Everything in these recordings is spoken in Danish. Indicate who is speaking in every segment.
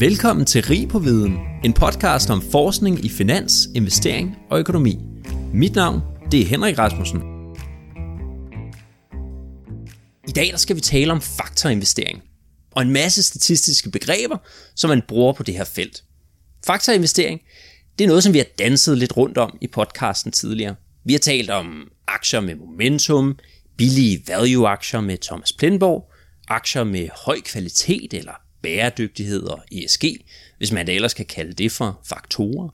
Speaker 1: Velkommen til Rig på Viden, en podcast om forskning i finans, investering og økonomi. Mit navn, det er Henrik Rasmussen. I dag der skal vi tale om faktorinvestering og en masse statistiske begreber, som man bruger på det her felt. Faktorinvestering, det er noget, som vi har danset lidt rundt om i podcasten tidligere. Vi har talt om aktier med momentum, billige value-aktier med Thomas Plenborg, aktier med høj kvalitet eller bæredygtighed og ESG, hvis man da ellers kan kalde det for faktorer.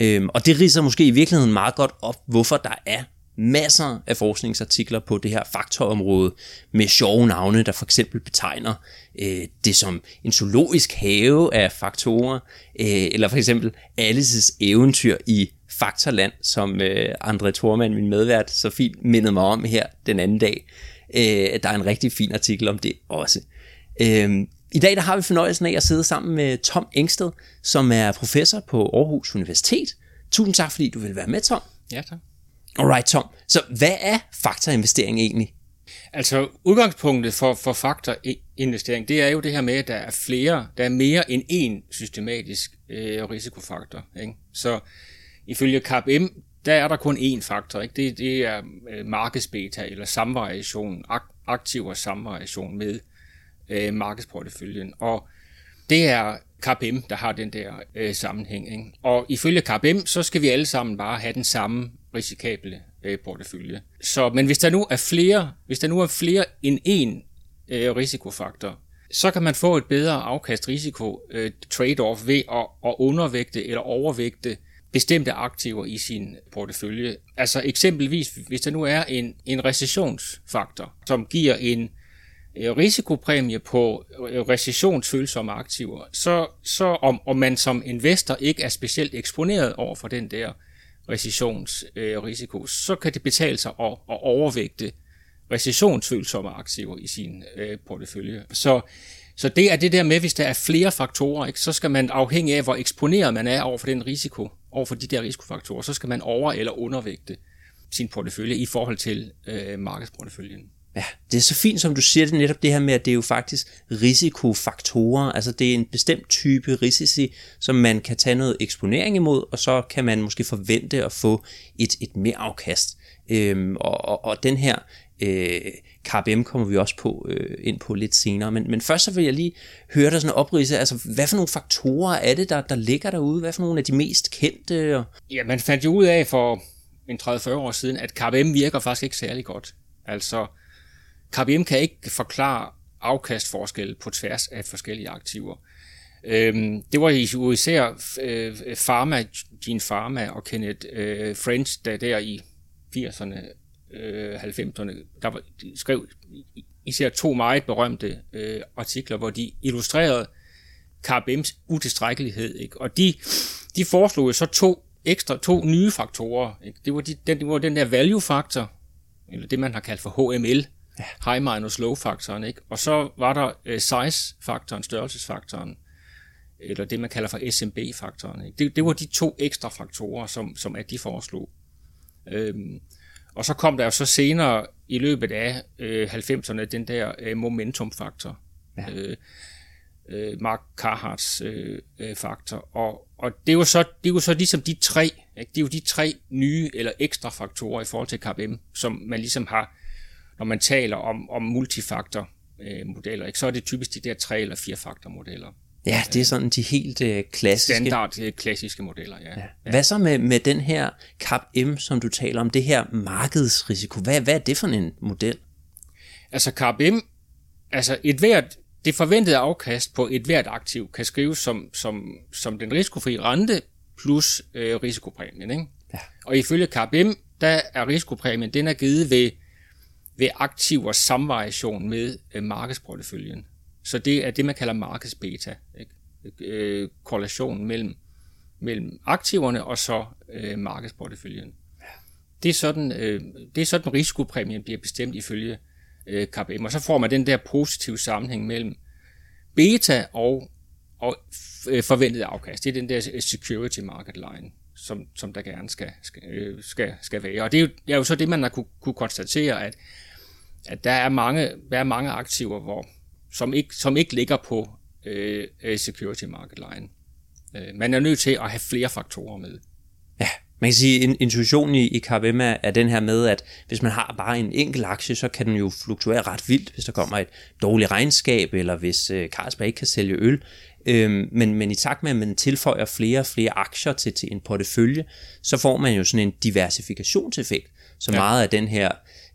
Speaker 1: Øhm, og det riser måske i virkeligheden meget godt op, hvorfor der er masser af forskningsartikler på det her faktorområde med sjove navne, der for eksempel betegner øh, det som en zoologisk have af faktorer, øh, eller for eksempel Alices eventyr i Faktorland, som øh, André Thormann, min medvært, så fint mindede mig om her den anden dag. Øh, der er en rigtig fin artikel om det også. Øh, i dag der har vi fornøjelsen af at sidde sammen med Tom Engsted, som er professor på Aarhus Universitet. Tusind tak, fordi du vil være med, Tom.
Speaker 2: Ja, tak.
Speaker 1: Alright, Tom. Så hvad er faktorinvestering egentlig?
Speaker 2: Altså, udgangspunktet for, for faktorinvestering, det er jo det her med, at der er flere, der er mere end én systematisk øh, risikofaktor. Ikke? Så ifølge KPM, der er der kun én faktor. Ikke? Det, det er øh, markedsbeta eller samvariation, ak- aktiv og samvariation med øh, markedsporteføljen. Og det er KPM, der har den der øh, sammenhæng. Ikke? Og ifølge KPM, så skal vi alle sammen bare have den samme risikable øh, portefølje. Så, men hvis der nu er flere, hvis der nu er flere end en øh, risikofaktor, så kan man få et bedre afkast risiko øh, trade-off ved at, at undervægte eller overvægte bestemte aktiver i sin portefølje. Altså eksempelvis, hvis der nu er en, en recessionsfaktor, som giver en Øh, risikopræmie på øh, recessionsfølsomme aktiver, så, så om, om man som investor ikke er specielt eksponeret over for den der recessionsrisiko, øh, så kan det betale sig at, at overvægte recessionsfølsomme aktiver i sin øh, portefølje. Så, så det er det der med, hvis der er flere faktorer, ikke, så skal man afhængig af, hvor eksponeret man er over for den risiko, over for de der risikofaktorer, så skal man over- eller undervægte sin portefølje i forhold til øh, markedsporteføljen.
Speaker 1: Ja, det er så fint, som du siger det netop det her med, at det er jo faktisk risikofaktorer. Altså det er en bestemt type risici, som man kan tage noget eksponering imod, og så kan man måske forvente at få et, et mere afkast. Øhm, og, og, og den her øh, KBM kommer vi også på øh, ind på lidt senere. Men, men først så vil jeg lige høre dig sådan oprise, altså hvad for nogle faktorer er det, der, der ligger derude? Hvad for nogle af de mest kendte? Og...
Speaker 2: Ja, man fandt jo ud af for en 30-40 år siden, at KBM virker faktisk ikke særlig godt. Altså KBM kan ikke forklare afkastforskelle på tværs af forskellige aktiver. Øhm, det var især øh, Pharma, Gene Pharma og Kenneth øh, French, der der i 80'erne, øh, 90'erne, der var, de skrev især to meget berømte øh, artikler, hvor de illustrerede KBM's utilstrækkelighed. Ikke? Og de, de foreslog jo så to ekstra, to nye faktorer. Ikke? Det, var de, den, det var den der value-faktor, eller det man har kaldt for HML, ja. high minus low faktoren, ikke? Og så var der øh, size faktoren, størrelsesfaktoren, eller det man kalder for SMB-faktoren. Ikke? Det, det var de to ekstra faktorer, som, som at de foreslog. Øhm, og så kom der jo så senere i løbet af øh, 90'erne den der øh, momentumfaktor. Ja. Øh, øh, Mark Carhartts øh, øh, faktor. Og, og det er jo så det er jo så ligesom de tre, ikke? det er jo de tre nye eller ekstra faktorer i forhold til KPM, som man ligesom har når man taler om, om multifaktor øh, modeller, ikke, så er det typisk de der tre eller fire faktor modeller.
Speaker 1: Ja, det er sådan de helt øh, klassiske.
Speaker 2: Standard øh, klassiske modeller, ja. ja.
Speaker 1: ja. Hvad så med, med den her CAP-M, som du taler om, det her markedsrisiko? Hvad, hvad er det for en model?
Speaker 2: Altså CAP-M, altså et hvert, det forventede afkast på et hvert aktiv kan skrives som, som, som den risikofri rente plus øh, risikopræmien. Ikke? Ja. Og ifølge CAP-M, der er risikopræmien, den er givet ved ved aktivers samvariation med øh, markedsporteføljen. Så det er det, man kalder markedsbeta. Ikke? Øh, korrelation mellem, mellem aktiverne og så øh, markedsporteføljen. Det er, sådan, øh, det er sådan, risikopræmien bliver bestemt ifølge øh, KPM. Og så får man den der positive sammenhæng mellem beta og, og øh, forventet afkast. Det er den der security market line, som, som der gerne skal, skal, øh, skal, skal være. Og det er, jo, det er jo så det, man har kunne, kunne konstatere, at at der er mange, der er mange aktiver, hvor, som, ikke, som ikke ligger på øh, security market line. Øh, man er nødt til at have flere faktorer med.
Speaker 1: Ja, man kan sige, at intuitionen i, i KBM er, er den her med, at hvis man har bare en enkelt aktie, så kan den jo fluktuere ret vildt, hvis der kommer et dårligt regnskab, eller hvis øh, Carlsberg ikke kan sælge øl. Øhm, men, men i takt med, at man tilføjer flere og flere aktier til, til en portefølje, så får man jo sådan en diversifikationseffekt. Så ja. meget af den her,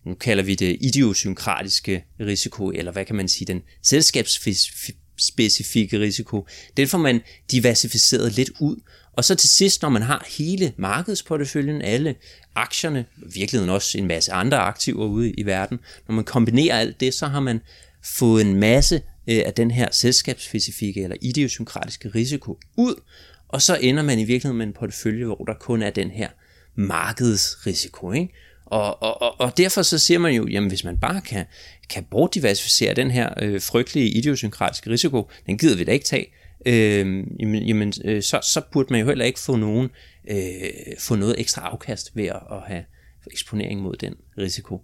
Speaker 1: nu kalder vi det idiosynkratiske risiko, eller hvad kan man sige, den selskabsspecifikke risiko, den får man diversificeret lidt ud. Og så til sidst, når man har hele markedsporteføljen, alle aktierne, virkeligheden også en masse andre aktiver ude i verden, når man kombinerer alt det, så har man fået en masse øh, af den her selskabsspecifikke eller idiosynkratiske risiko ud, og så ender man i virkeligheden med en portefølje, hvor der kun er den her markedsrisiko. Ikke? Og, og, og, og derfor så siger man jo, jamen hvis man bare kan, kan bortdiversificere den her øh, frygtelige idiosynkratiske risiko, den gider vi da ikke tage, øh, jamen, jamen øh, så, så burde man jo heller ikke få, nogen, øh, få noget ekstra afkast ved at, at have eksponering mod den risiko.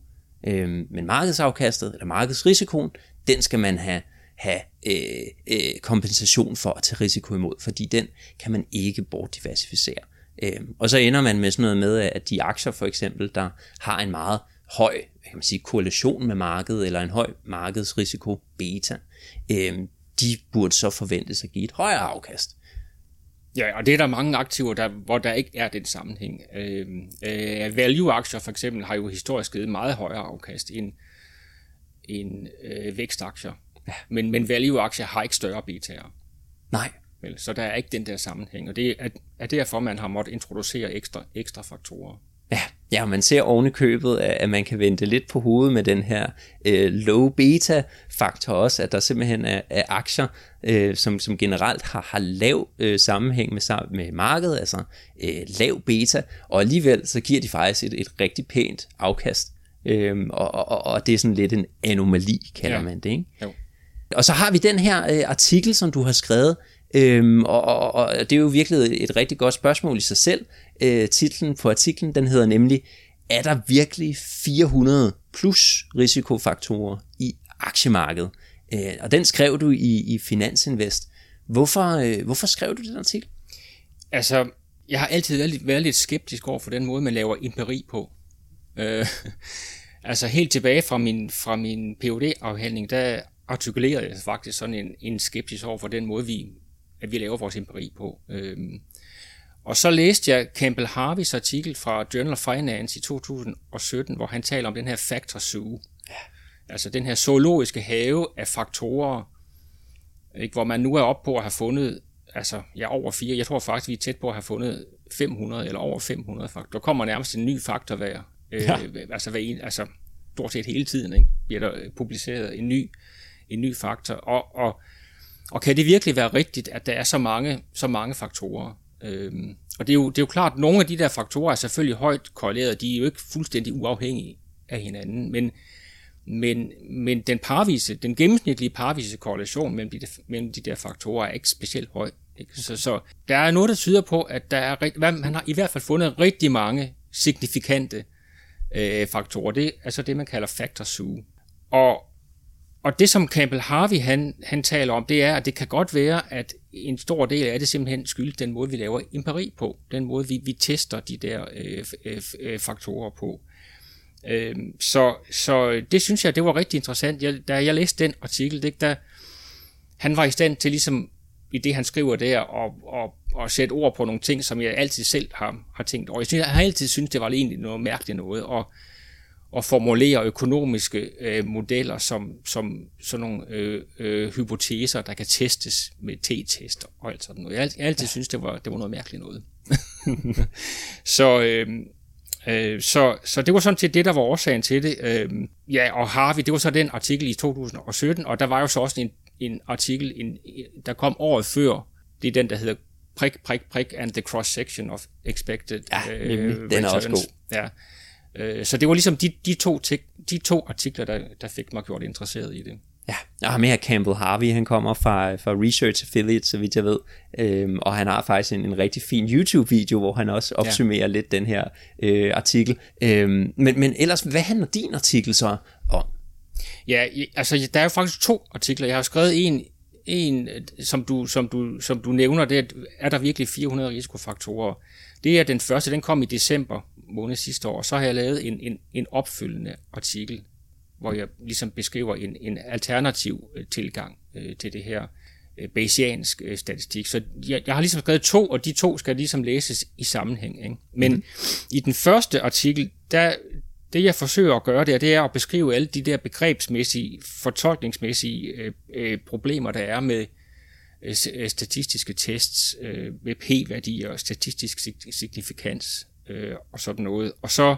Speaker 1: Øh, men markedsafkastet, eller markedsrisikoen, den skal man have, have øh, øh, kompensation for at tage risiko imod, fordi den kan man ikke bortdiversificere. Øh, og så ender man med sådan noget med, at de aktier for eksempel, der har en meget høj kan man sige, korrelation med markedet, eller en høj markedsrisiko beta, øh, de burde så forventes at give et højere afkast.
Speaker 2: Ja, og det er der mange aktiver, der, hvor der ikke er den sammenhæng. Øh, øh, value-aktier for eksempel har jo historisk givet meget højere afkast end, end øh, vækstaktier. Ja. Men, men value-aktier har ikke større betaer.
Speaker 1: Nej.
Speaker 2: Vel, så der er ikke den der sammenhæng, og det er, er derfor, man har måttet introducere ekstra, ekstra faktorer.
Speaker 1: Ja, ja, man ser oven i købet, at man kan vente lidt på hovedet med den her øh, low beta faktor også, at der simpelthen er, er aktier, øh, som, som generelt har, har lav øh, sammenhæng med, med markedet, altså øh, lav beta, og alligevel så giver de faktisk et, et rigtig pænt afkast. Øhm, og, og, og det er sådan lidt en anomali, kalder ja. man det. Ikke? Jo. Og så har vi den her øh, artikel, som du har skrevet, øhm, og, og, og det er jo virkelig et rigtig godt spørgsmål i sig selv. Øh, titlen på artiklen, den hedder nemlig, er der virkelig 400 plus risikofaktorer i aktiemarkedet? Øh, og den skrev du i, i Finansinvest. Hvorfor, øh, hvorfor skrev du den artikel?
Speaker 2: Altså, jeg har altid været lidt, været lidt skeptisk over for den måde, man laver empiri på. Øh, altså helt tilbage fra min, fra min phd afhandling der artikulerede jeg faktisk sådan en, en skepsis over for den måde, vi, at vi laver vores empiri på. Øh, og så læste jeg Campbell Harveys artikel fra Journal of Finance i 2017, hvor han taler om den her factor zoo. Ja. Altså den her zoologiske have af faktorer, ikke, hvor man nu er oppe på at have fundet, altså ja, over fire, jeg tror faktisk, vi er tæt på at have fundet 500 eller over 500 faktorer. Der kommer nærmest en ny faktor hver, øh, ja. altså, hver en, altså stort set hele tiden ikke, bliver der publiceret en ny, en ny faktor. Og, og, og kan det virkelig være rigtigt, at der er så mange, så mange faktorer? Øhm, og det er, jo, det er jo klart, at nogle af de der faktorer er selvfølgelig højt korreleret, de er jo ikke fuldstændig uafhængige af hinanden, men, men, men den parvise, den gennemsnitlige parvise korrelation mellem de, mellem de der faktorer er ikke specielt høj. Ikke? Så, så der er noget, der tyder på, at der er, man har i hvert fald fundet rigtig mange signifikante øh, faktorer. Det er altså det, man kalder factor zoo. Og, og det, som Campbell Harvey han, han taler om, det er, at det kan godt være, at en stor del af det simpelthen skyldes den måde, vi laver empiri på. Den måde, vi, vi tester de der øh, øh, øh, faktorer på. Øh, så, så det synes jeg, det var rigtig interessant. Jeg, da jeg læste den artikel, det, der, han var i stand til ligesom i det, han skriver der, og, og, og sætte ord på nogle ting, som jeg altid selv har, har tænkt over. Jeg, synes, jeg har altid syntes, det var egentlig noget mærkeligt noget, og, og formulere økonomiske øh, modeller som, som sådan nogle øh, øh, hypoteser, der kan testes med t-tester og alt sådan noget. Jeg, jeg altid ja. synes, det var, det var noget mærkeligt noget. så, øh, øh, så, så det var sådan set det, der var årsagen til det. Øh, ja, og Harvey, det var så den artikel i 2017, og der var jo så også en, en artikel, en, der kom året før, det er den, der hedder prik, prik, prik, and the cross-section of expected
Speaker 1: ja, øh, den er også god.
Speaker 2: Ja, Øh, så det var ligesom de, de, to, de to artikler, der, der fik mig gjort interesseret i det.
Speaker 1: Ja, og ham her Campbell Harvey, han kommer fra, fra Research Affiliate, så vidt jeg ved, øhm, og han har faktisk en, en rigtig fin YouTube-video, hvor han også opsummerer ja. lidt den her øh, artikel. Øhm, men, men ellers, hvad handler din artikel så om?
Speaker 2: Ja, altså der er jo faktisk to artikler. Jeg har skrevet en en som, du, som, du, som du nævner, det er, er der virkelig 400 risikofaktorer. Det er den første, den kom i december måned sidste år, så har jeg lavet en, en, en opfølgende artikel, hvor jeg ligesom beskriver en, en alternativ øh, tilgang øh, til det her øh, Bayesiansk øh, statistik. Så jeg, jeg har ligesom skrevet to, og de to skal ligesom læses i sammenhæng. Ikke? Men mm. i den første artikel, der, det jeg forsøger at gøre der, det er at beskrive alle de der begrebsmæssige, fortolkningsmæssige øh, øh, problemer, der er med øh, øh statistiske tests, øh, med p-værdier og statistisk signifikans øh, og sådan noget. Og så,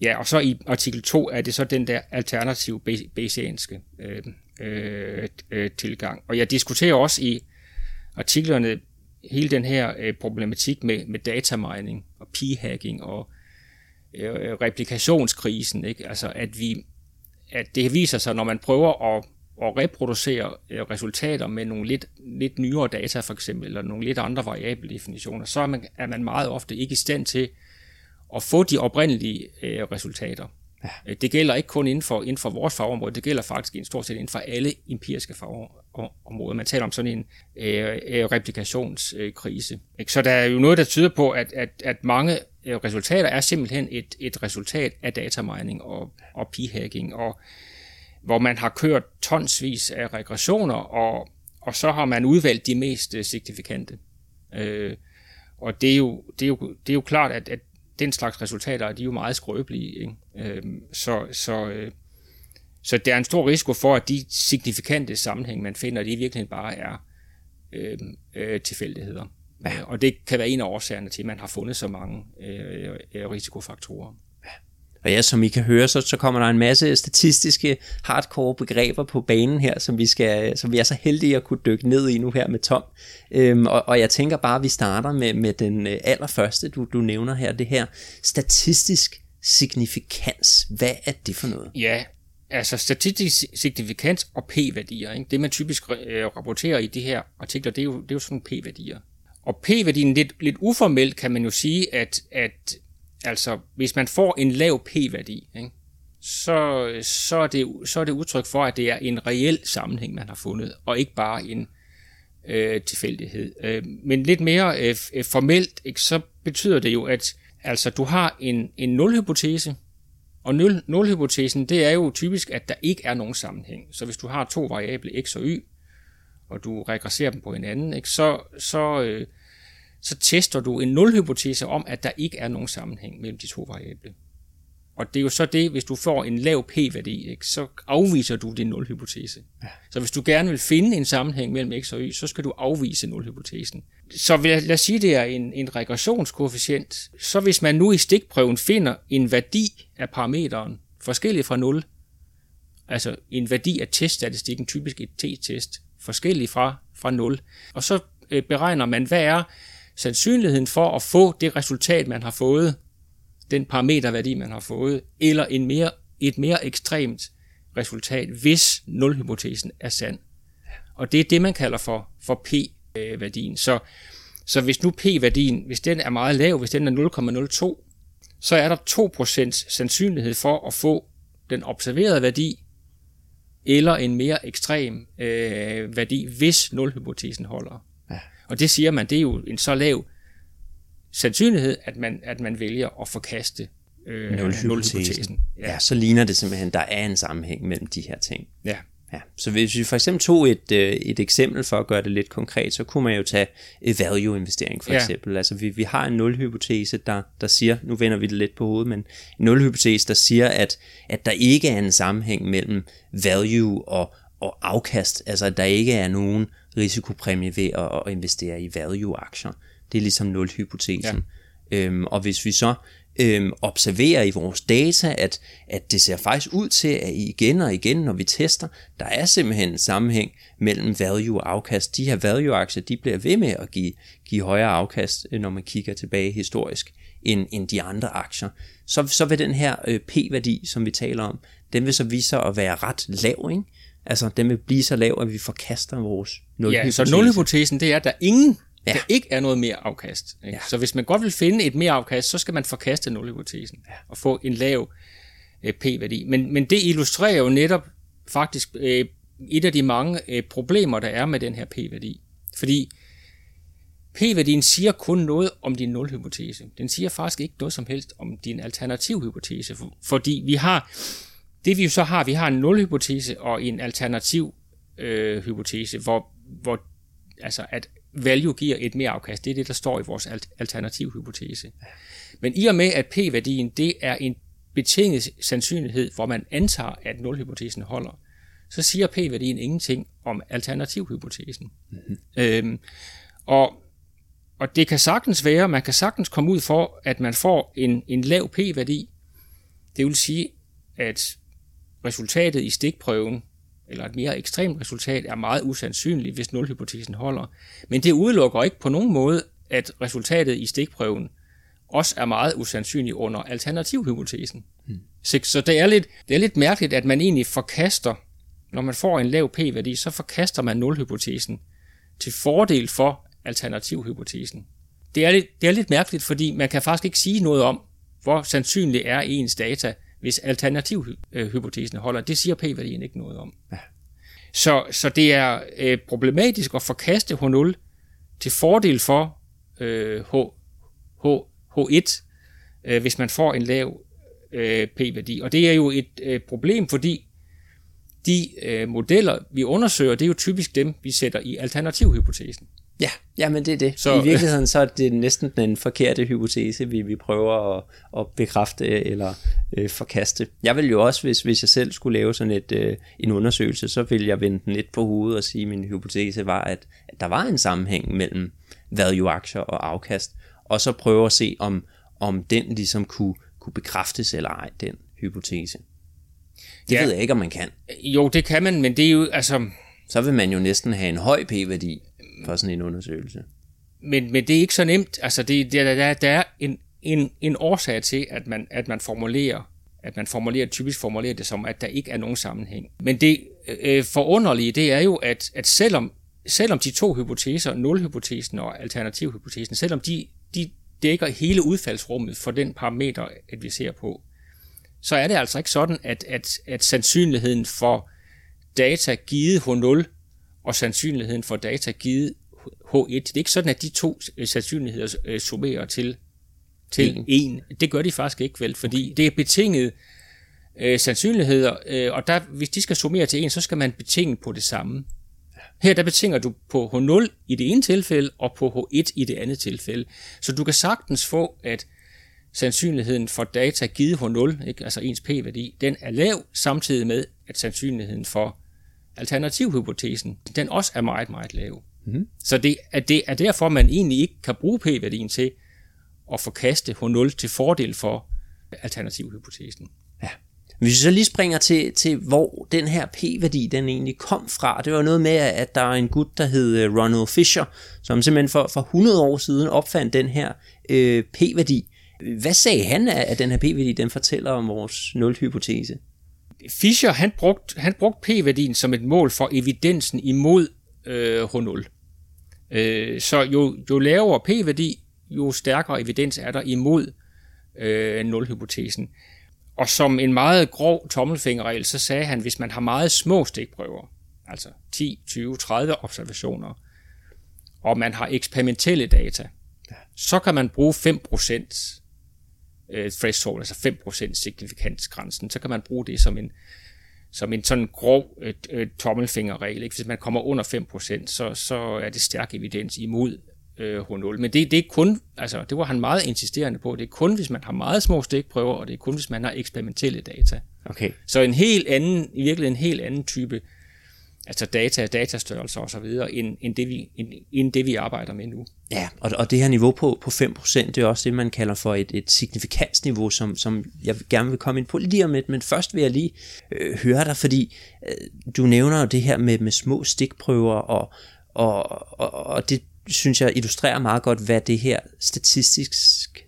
Speaker 2: ja, og så i artikel 2 er det så den der alternative bayesianske øh, øh, øh, tilgang. Og jeg diskuterer også i artiklerne hele den her øh, problematik med, med datamining og p-hacking og øh, øh, replikationskrisen, ikke? Altså at vi at det viser sig, når man prøver at, at reproducere øh, resultater med nogle lidt, lidt nyere data for eksempel, eller nogle lidt andre variable definitioner, så er man, er man meget ofte ikke i stand til at få de oprindelige øh, resultater. Ja. Øh, det gælder ikke kun inden for, inden for vores fagområde, det gælder faktisk i stort set inden for alle empiriske fagområder. Man taler om sådan en øh, øh replikationskrise. Øh, Så der er jo noget, der tyder på, at, at, at mange resultater er simpelthen et, et resultat af datamining og, og p-hacking, og hvor man har kørt tonsvis af regressioner, og, og så har man udvalgt de mest signifikante. Øh, og det er jo, det er jo, det er jo klart, at, at den slags resultater, de er jo meget skrøbelige. Ikke? Øh, så, så, øh, så der er en stor risiko for, at de signifikante sammenhæng, man finder, de i virkeligheden bare er øh, øh, tilfældigheder. Ja. Og det kan være en af årsagerne til, at man har fundet så mange øh, øh risikofaktorer.
Speaker 1: Og ja, som I kan høre, så, så kommer der en masse statistiske hardcore begreber på banen her, som vi, skal, som vi er så heldige at kunne dykke ned i nu her med Tom. Øhm, og, og jeg tænker bare, at vi starter med, med den øh, allerførste, du, du nævner her, det her statistisk signifikans. Hvad er det for noget?
Speaker 2: Ja, altså statistisk signifikans og p-værdier, ikke? det man typisk øh, rapporterer i de her artikler, det er jo, det er jo sådan p-værdier. Og p-værdien, lidt, lidt uformelt kan man jo sige, at, at Altså, hvis man får en lav p-værdi, ikke, så, så, er det, så er det udtryk for, at det er en reel sammenhæng, man har fundet, og ikke bare en øh, tilfældighed. Øh, men lidt mere øh, øh, formelt, ikke, så betyder det jo, at altså, du har en, en nulhypotese, og nul, nulhypotesen, det er jo typisk, at der ikke er nogen sammenhæng. Så hvis du har to variable x og y, og du regresserer dem på hinanden, ikke, så, så, øh, så tester du en nulhypotese om, at der ikke er nogen sammenhæng mellem de to variable. Og det er jo så det, hvis du får en lav p-værdi, ikke, så afviser du din nulhypotese. Ja. Så hvis du gerne vil finde en sammenhæng mellem x og y, så skal du afvise nulhypotesen. Så jeg, lad os sige, det er en, en regressionskoefficient. Så hvis man nu i stikprøven finder en værdi af parameteren forskellig fra 0, altså en værdi af teststatistikken, typisk et t-test, forskellig fra, fra 0, og så øh, beregner man, hvad er sandsynligheden for at få det resultat, man har fået, den parameterværdi, man har fået, eller en mere, et mere ekstremt resultat, hvis nulhypotesen er sand. Og det er det, man kalder for, for p-værdien. Så, så hvis nu p-værdien, hvis den er meget lav, hvis den er 0,02, så er der 2% sandsynlighed for at få den observerede værdi, eller en mere ekstrem øh, værdi, hvis nulhypotesen holder. Og det siger man, det er jo en så lav sandsynlighed, at man, at man vælger at forkaste
Speaker 1: øh, nulhypotesen. Ja. ja, så ligner det simpelthen, der er en sammenhæng mellem de her ting.
Speaker 2: Ja.
Speaker 1: Ja, så hvis vi for eksempel tog et, øh, et eksempel for at gøre det lidt konkret, så kunne man jo tage value-investering for ja. eksempel. Altså vi, vi har en nulhypotese, der, der siger, nu vender vi det lidt på hovedet, men en nulhypotese, der siger, at, at der ikke er en sammenhæng mellem value og, og afkast, altså at der ikke er nogen risikopræmie ved at, at investere i value-aktier. Det er ligesom nul-hypotesen. Ja. Øhm, og hvis vi så øhm, observerer i vores data, at, at det ser faktisk ud til, at igen og igen, når vi tester, der er simpelthen en sammenhæng mellem value og afkast. De her value-aktier, de bliver ved med at give, give højere afkast, når man kigger tilbage historisk, end, end de andre aktier. Så, så vil den her øh, p-værdi, som vi taler om, den vil så vise sig at være ret lav, ikke? Altså, den vil blive så lav, at vi forkaster vores
Speaker 2: nulhypotese. Ja, så nulhypotesen, det er, at der ingen ja. der ikke er noget mere afkast. Ikke? Ja. Så hvis man godt vil finde et mere afkast, så skal man forkaste nulhypotesen ja. og få en lav øh, p-værdi. Men, men det illustrerer jo netop faktisk øh, et af de mange øh, problemer, der er med den her p-værdi. Fordi p-værdien siger kun noget om din nulhypotese. Den siger faktisk ikke noget som helst om din alternativhypotese, fordi vi har, det vi jo så har, vi har en nulhypotese og en alternativ øh, hypotese, hvor, hvor altså at value giver et mere afkast. Det er det, der står i vores alternativhypotese. Men i og med, at p-værdien det er en betinget sandsynlighed, hvor man antager, at nulhypotesen holder, så siger p-værdien ingenting om alternativhypotesen. Mm-hmm. Øhm, og, og det kan sagtens være, man kan sagtens komme ud for, at man får en, en lav p-værdi. Det vil sige, at resultatet i stikprøven, eller et mere ekstremt resultat, er meget usandsynligt, hvis nulhypotesen holder. Men det udelukker ikke på nogen måde, at resultatet i stikprøven også er meget usandsynligt under alternativhypotesen. Hmm. Så, så det, er lidt, det er lidt mærkeligt, at man egentlig forkaster, når man får en lav p-værdi, så forkaster man nulhypotesen til fordel for alternativhypotesen. Det er, lidt, det er lidt mærkeligt, fordi man kan faktisk ikke sige noget om, hvor sandsynligt er ens data, hvis alternativhypotesen holder. Det siger p-værdien ikke noget om. Ja. Så, så det er øh, problematisk at forkaste H0 til fordel for øh, H, H, H1, øh, hvis man får en lav øh, p-værdi. Og det er jo et øh, problem, fordi de øh, modeller, vi undersøger, det er jo typisk dem, vi sætter i alternativhypotesen.
Speaker 1: Ja, ja, men det er det. Så, I virkeligheden så er det næsten den forkerte hypotese, vi, vi prøver at, at bekræfte eller øh, forkaste. Jeg vil jo også, hvis, hvis jeg selv skulle lave sådan et, øh, en undersøgelse, så vil jeg vende den lidt på hovedet og sige, at min hypotese var, at, at der var en sammenhæng mellem value-aktier og afkast, og så prøve at se, om, om den ligesom kunne, kunne bekræftes eller ej, den hypotese. Det ja. ved jeg ikke, om man kan.
Speaker 2: Jo, det kan man, men det er jo, altså...
Speaker 1: Så vil man jo næsten have en høj p-værdi for sådan en undersøgelse.
Speaker 2: Men, men det er ikke så nemt. Altså, det, der, der, der er en, en, en årsag til, at man, at man formulerer at man formulerer, typisk formulerer det som, at der ikke er nogen sammenhæng. Men det øh, øh, forunderlige, det er jo, at, at selvom, selvom de to hypoteser, nulhypotesen og alternativhypotesen, selvom de, de dækker hele udfaldsrummet for den parameter, at vi ser på, så er det altså ikke sådan, at, at, at sandsynligheden for data givet H0 og sandsynligheden for data givet H1, det er ikke sådan, at de to øh, sandsynligheder øh, summerer til, til 1. Det gør de faktisk ikke vel, fordi det er betinget øh, sandsynligheder, øh, og der, hvis de skal summere til 1, så skal man betinge på det samme. Her der betinger du på H0 i det ene tilfælde, og på H1 i det andet tilfælde. Så du kan sagtens få, at sandsynligheden for data givet H0, ikke, altså ens p-værdi, den er lav, samtidig med, at sandsynligheden for alternativhypotesen, den også er meget, meget lav. Mm. Så det er, det er derfor, man egentlig ikke kan bruge p-værdien til at forkaste H0 til fordel for alternativhypotesen.
Speaker 1: Ja. Hvis vi så lige springer til, til, hvor den her p-værdi den egentlig kom fra, det var noget med, at der er en gut, der hed øh, Ronald Fisher, som simpelthen for, for 100 år siden opfandt den her øh, p-værdi. Hvad sagde han, at den her p-værdi den fortæller om vores nulhypotese?
Speaker 2: Fischer han brugte han brugt p-værdien som et mål for evidensen imod øh, H0. Øh, så jo, jo lavere p-værdi, jo stærkere evidens er der imod øh, nulhypotesen. Og som en meget grov tommelfingerregel, så sagde han, hvis man har meget små stikprøver, altså 10, 20, 30 observationer, og man har eksperimentelle data, så kan man bruge 5% øh, threshold, altså 5% signifikansgrænsen, så kan man bruge det som en, som en sådan grov øh, øh, tommelfingerregel. Ikke? Hvis man kommer under 5%, så, så er det stærk evidens imod øh, H0. Men det, det er kun, altså det var han meget insisterende på, det er kun, hvis man har meget små stikprøver, og det er kun, hvis man har eksperimentelle data.
Speaker 1: Okay.
Speaker 2: Så en helt anden, i virkeligheden en helt anden type altså data, datastørrelser og så videre, end, end, det vi, end, end det vi arbejder med nu.
Speaker 1: Ja, og, og det her niveau på, på 5%, det er også det, man kalder for et, et signifikansniveau, som, som jeg gerne vil komme ind på lige om lidt, men først vil jeg lige øh, høre dig, fordi øh, du nævner jo det her med, med små stikprøver, og, og, og, og det synes jeg illustrerer meget godt, hvad det her statistisk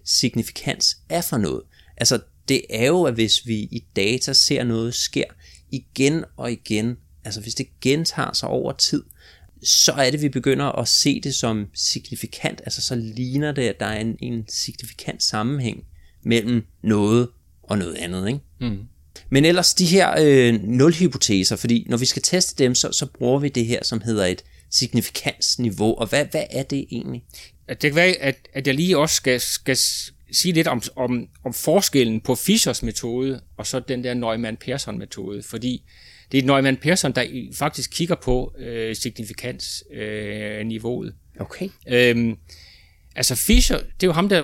Speaker 1: signifikans er for noget. Altså, det er jo, at hvis vi i data ser noget sker igen og igen altså hvis det gentager sig over tid, så er det, vi begynder at se det som signifikant, altså så ligner det, at der er en, en signifikant sammenhæng mellem noget og noget andet. Ikke? Mm. Men ellers de her øh, nulhypoteser, fordi når vi skal teste dem, så, så bruger vi det her, som hedder et signifikansniveau. Og hvad, hvad er det egentlig?
Speaker 2: Det kan være, at, at jeg lige også skal, skal sige lidt om, om, om forskellen på Fischers metode og så den der Neumann-Persson-metode, fordi det er Neumann-Persson, der faktisk kigger på øh, signifikansniveauet.
Speaker 1: Øh, okay.
Speaker 2: Øhm, altså Fischer, det er jo ham, der,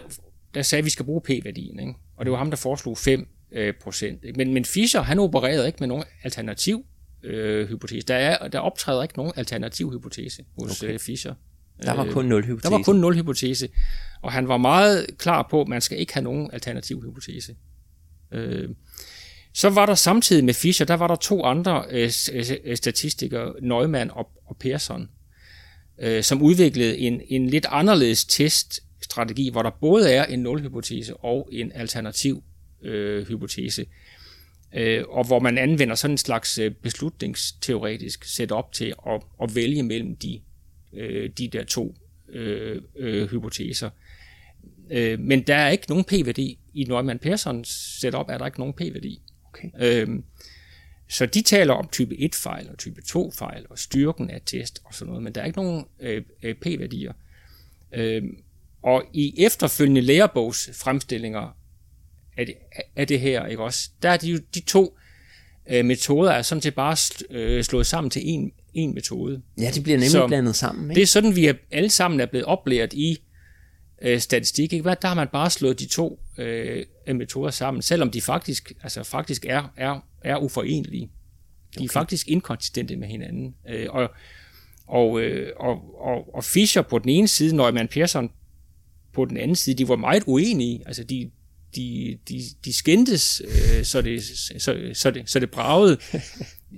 Speaker 2: der sagde, at vi skal bruge p-værdien, ikke? og det var ham, der foreslog 5 øh, procent. Men, men Fischer, han opererede ikke med nogen alternativ øh, hypotese. Der, er, der optræder ikke nogen alternativ hypotese hos okay. øh, Fischer.
Speaker 1: Der var kun nul hypotese.
Speaker 2: Der var kun nul hypotese. Og han var meget klar på, at man skal ikke have nogen alternativ hypotese. Øh, så var der samtidig med Fischer, der var der to andre øh, øh, øh, statistikere, Neumann og, og Persson, øh, som udviklede en, en lidt anderledes teststrategi, hvor der både er en nulhypotese og en alternativ øh, hypotese, øh, og hvor man anvender sådan en slags øh, beslutningsteoretisk setup til at, at vælge mellem de, øh, de der to øh, øh, hypoteser. Øh, men der er ikke nogen p-værdi. I Neumann-Persons setup er der ikke nogen p-værdi. Okay. Øhm, så de taler om type 1-fejl og type 2-fejl og styrken af test og sådan noget, men der er ikke nogen øh, øh, p-værdier. Øhm, og i efterfølgende lærebogs fremstillinger af det, af det her, ikke også, der er de, jo, de to øh, metoder er sådan set bare øh, slået sammen til en, en metode.
Speaker 1: Ja, de bliver nemlig Så blandet sammen. Ikke?
Speaker 2: Det er sådan, vi er, alle sammen er blevet oplært i øh, statistik. Ikke? Der har man bare slået de to øh, metoder sammen, selvom de faktisk, altså faktisk er, er, er uforenelige. De okay. er faktisk inkonsistente med hinanden. Øh, og, og, øh, og, og, og Fischer på den ene side, Neumann Persson på den anden side, de var meget uenige. Altså de, de, de, de skændtes, øh, så, det, så, så, det, så det bragede.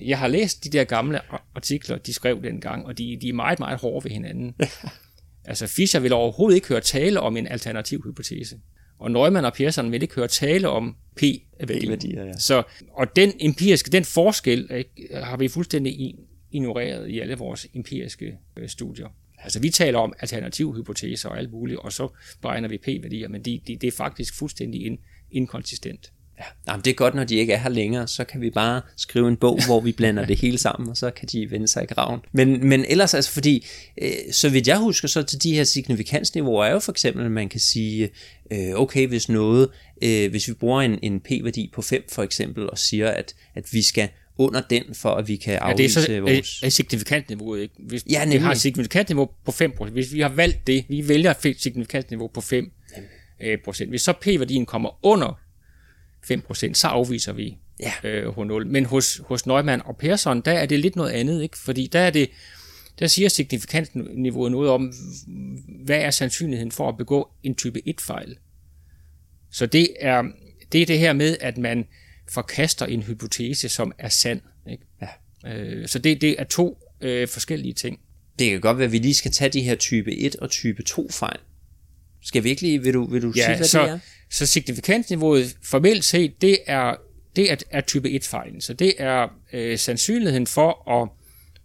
Speaker 2: Jeg har læst de der gamle artikler, de skrev dengang, og de, de er meget, meget hårde ved hinanden. Altså Fischer vil overhovedet ikke høre tale om en alternativ hypotese. Og Neumann og Persson vil ikke høre tale om p-værdier. Ja. Så, og den empiriske, den forskel ikke, har vi fuldstændig ignoreret i alle vores empiriske øh, studier. Altså vi taler om alternative hypoteser og alt muligt, og så beregner vi p-værdier, men det de, det er faktisk fuldstændig in, inkonsistent.
Speaker 1: Ja, jamen det er godt, når de ikke er her længere, så kan vi bare skrive en bog, hvor vi blander det hele sammen, og så kan de vende sig i graven. Men, men ellers altså, fordi, øh, så vidt jeg husker, så til de her signifikansniveauer er jo for eksempel, at man kan sige, øh, okay, hvis noget, øh, hvis vi bruger en, en p-værdi på 5 for eksempel, og siger, at, at vi skal under den, for at vi kan afvise ja, det er så, vores...
Speaker 2: Er, er signifikantniveau, ikke? Hvis ja, vi har et signifikantniveau på 5%, hvis vi har valgt det, vi vælger et signifikantniveau på 5%, øh, procent. hvis så p-værdien kommer under 5%, så afviser vi ja. øh, H0. Men hos, hos Neumann og Persson, der er det lidt noget andet, ikke? fordi der er det, der siger signifikantniveauet noget om, hvad er sandsynligheden for at begå en type 1-fejl. Så det er, det er det her med, at man forkaster en hypotese, som er sand. Ikke? Ja. Øh, så det, det er to øh, forskellige ting.
Speaker 1: Det kan godt være, at vi lige skal tage de her type 1 og type 2 fejl. Skal virkelig, vil du, vil du
Speaker 2: ja,
Speaker 1: sige, hvad
Speaker 2: så,
Speaker 1: det er?
Speaker 2: Så signifikansniveauet formelt set, det er, det er, er type 1-fejlen. Så det er øh, sandsynligheden for at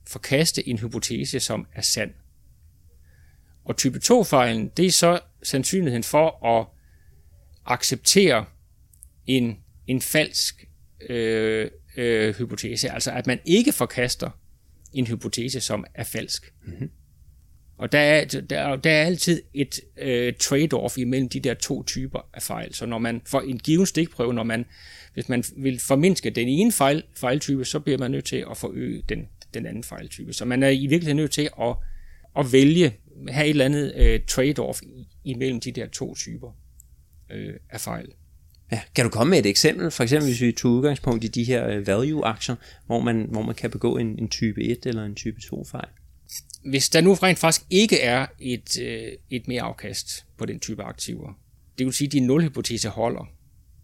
Speaker 2: forkaste en hypotese, som er sand. Og type 2-fejlen, det er så sandsynligheden for at acceptere en, en falsk øh, øh, hypotese. Altså at man ikke forkaster en hypotese, som er falsk. Mm-hmm. Og der er, der, der er altid et øh, trade-off imellem de der to typer af fejl. Så når man får en given stikprøve, når man, hvis man vil formindske den ene fejl, fejltype, så bliver man nødt til at forøge den, den anden fejltype. Så man er i virkeligheden nødt til at, at vælge, have et eller andet øh, trade-off imellem de der to typer øh, af fejl.
Speaker 1: Ja, kan du komme med et eksempel? For eksempel hvis vi tog udgangspunkt i de her øh, value-aktier, hvor man, hvor man kan begå en, en type 1 eller en type 2 fejl
Speaker 2: hvis der nu rent faktisk ikke er et, øh, et mere afkast på den type aktiver, det vil sige, at din nulhypotese holder,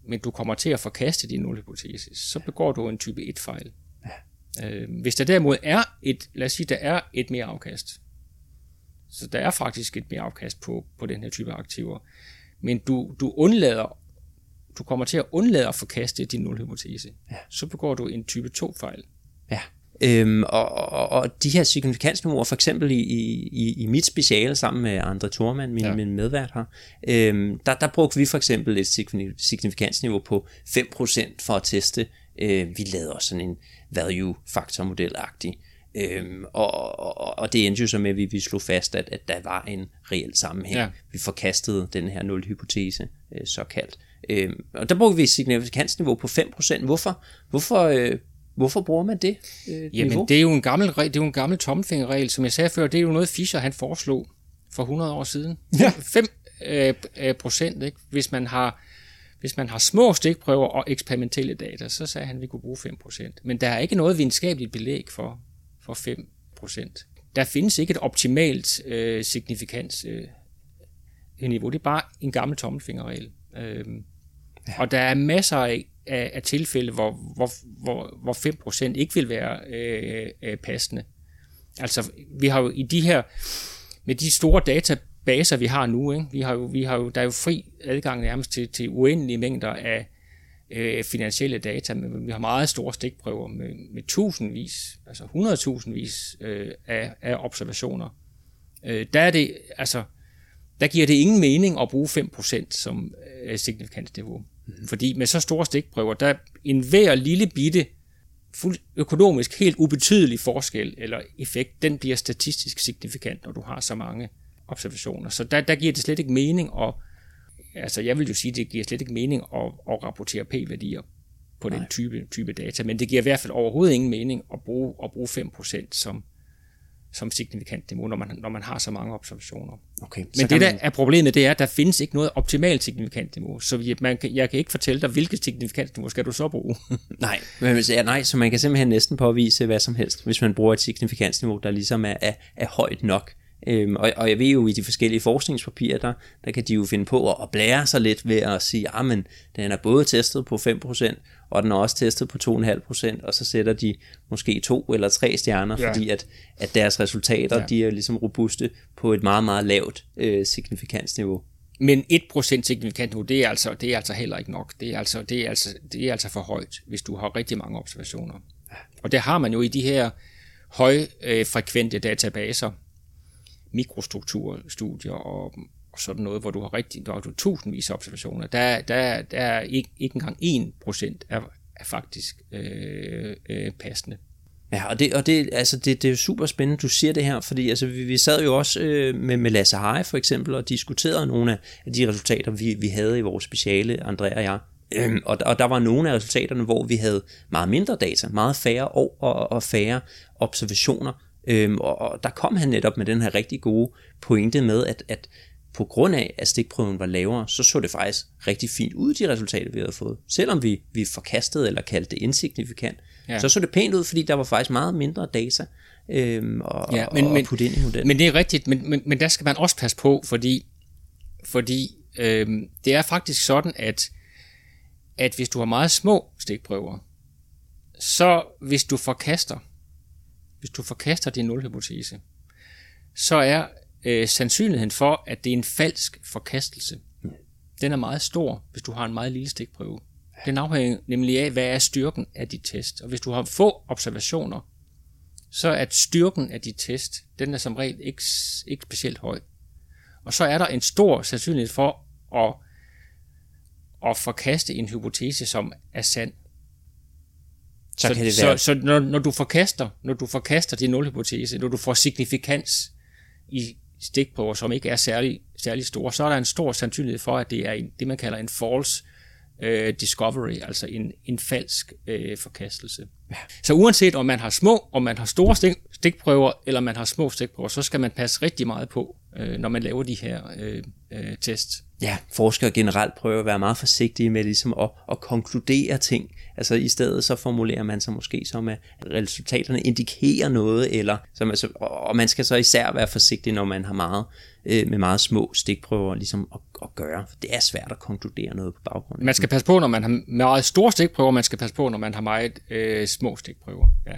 Speaker 2: men du kommer til at forkaste din nulhypotese, så begår du en type 1-fejl. Ja. Øh, hvis der derimod er et, lad os sige, der er et mere afkast, så der er faktisk et mere afkast på, på den her type aktiver, men du, du undlader du kommer til at undlade at forkaste din nulhypotese, ja. så begår du en type 2-fejl.
Speaker 1: Ja. Øhm, og, og, og de her signifikansniveauer, for eksempel i, i, i mit speciale sammen med Andre Thormand, min, ja. min medvært her, øhm, der, der brugte vi for eksempel et signifikansniveau på 5% for at teste Øh, vi lavede også sådan en value factor model-agtig. Øhm, og, og, og det endte jo så med, at vi, vi slog fast, at, at der var en reel sammenhæng. Ja. Vi forkastede den her nul-hypotese, øh, såkaldt. Øhm, og der brugte vi et signifikansniveau på 5%. Hvorfor, hvorfor, øh, hvorfor bruger man det
Speaker 2: øh, Jamen, niveau? det er jo en gammel, det er jo en gammel tommelfingerregel. Som jeg sagde før, det er jo noget Fischer han foreslog for 100 år siden. Ja. 5 øh, øh, procent, ikke? Hvis man har hvis man har små stikprøver og eksperimentelle data, så sagde han, at vi kunne bruge 5%. Men der er ikke noget videnskabeligt belæg for, for 5%. Der findes ikke et optimalt øh, signifikans øh, niveau. Det er bare en gammel tommelfingerregel. Øh, ja. Og der er masser af, af, af tilfælde, hvor, hvor, hvor, hvor 5% ikke vil være øh, øh, passende. Altså, vi har jo i de her, med de store databaser, vi har nu, ikke? Vi har jo, vi har jo, der er jo fri adgang nærmest til, til uendelige mængder af, øh, finansielle data, men vi har meget store stikprøver med, med tusindvis, altså hundredtusindvis øh, af, af observationer. Øh, der er det, altså, der giver det ingen mening at bruge 5% som øh, signifikantniveau. Fordi med så store stikprøver, der en hver lille bitte, fuld økonomisk helt ubetydelig forskel eller effekt, den bliver statistisk signifikant, når du har så mange observationer. Så der, der giver det slet ikke mening at altså jeg vil jo sige, det giver slet ikke mening at, at rapportere p-værdier på Nej. den type, type data, men det giver i hvert fald overhovedet ingen mening at bruge, at bruge 5% som, som signifikant niveau, når man, når man har så mange observationer. Okay, Men det, der man... er problemet, det er, at der findes ikke noget optimalt signifikant niveau. Så man, jeg kan ikke fortælle dig, hvilket signifikant niveau skal du så bruge.
Speaker 1: nej, men, ja, nej, så man kan simpelthen næsten påvise hvad som helst, hvis man bruger et signifikant der ligesom er, er, er højt nok. Øhm, og, og jeg ved jo, i de forskellige forskningspapirer, der, der kan de jo finde på at, at blære sig lidt ved at sige, at ah, den er både testet på 5%, og den er også testet på 2,5%, og så sætter de måske to eller tre stjerner, ja. fordi at, at deres resultater, ja. de er ligesom robuste på et meget, meget lavt øh, signifikansniveau.
Speaker 2: Men 1% signifikant det er, altså, det er altså heller ikke nok. Det er altså, det, er altså, det er altså for højt, hvis du har rigtig mange observationer. Og det har man jo i de her højfrekvente databaser, mikrostrukturstudier og, og sådan noget, hvor du har rigtig, du har tusindvis af observationer, der, der, der er ikke, ikke engang 1% er, er faktisk øh, øh, passende.
Speaker 1: Ja, og det, og det, altså det, det er jo super spændende, du siger det her, fordi altså, vi, vi sad jo også øh, med, med Lasse Hej for eksempel og diskuterede nogle af, af de resultater, vi, vi havde i vores speciale, Andrea og jeg. Øhm, og, og der var nogle af resultaterne, hvor vi havde meget mindre data, meget færre år og, og færre observationer, Øhm, og, og der kom han netop med den her rigtig gode pointe med, at, at på grund af, at stikprøven var lavere, så så det faktisk rigtig fint ud, de resultater, vi havde fået. Selvom vi, vi forkastede eller kaldte det insignifikant, ja. så så det pænt ud, fordi der var faktisk meget mindre data øhm, og, ja, men, og men, putte ind i modellen.
Speaker 2: Men det er rigtigt, men, men, men der skal man også passe på, fordi, fordi øhm, det er faktisk sådan, at, at hvis du har meget små stikprøver, så hvis du forkaster, hvis du forkaster din nulhypotese, så er øh, sandsynligheden for, at det er en falsk forkastelse, den er meget stor, hvis du har en meget lille stikprøve. Den afhænger nemlig af, hvad er styrken af dit test. Og hvis du har få observationer, så er styrken af dit test, den er som regel ikke, ikke specielt høj. Og så er der en stor sandsynlighed for at, at forkaste en hypotese, som er sand. Så, så, kan det være... så, så når, når, du forkaster, når du forkaster din nulhypotese, når du får signifikans i stikprøver, som ikke er særlig, særlig store, så er der en stor sandsynlighed for, at det er en, det, man kalder en false øh, discovery, altså en, en falsk øh, forkastelse. Ja. Så uanset om man har små, om man har store stik, stikprøver, eller man har små stikprøver, så skal man passe rigtig meget på, øh, når man laver de her øh, øh, tests.
Speaker 1: Ja, forskere generelt prøver at være meget forsigtige med ligesom at, at konkludere ting. Altså i stedet så formulerer man sig måske som, at resultaterne indikerer noget, eller som, altså, og man skal så især være forsigtig, når man har meget øh, med meget små stikprøver ligesom at, at gøre. For det er svært at konkludere noget på baggrund.
Speaker 2: Man skal passe på, når man har meget store stikprøver, man skal passe på, når man har meget øh, små stikprøver. Ja.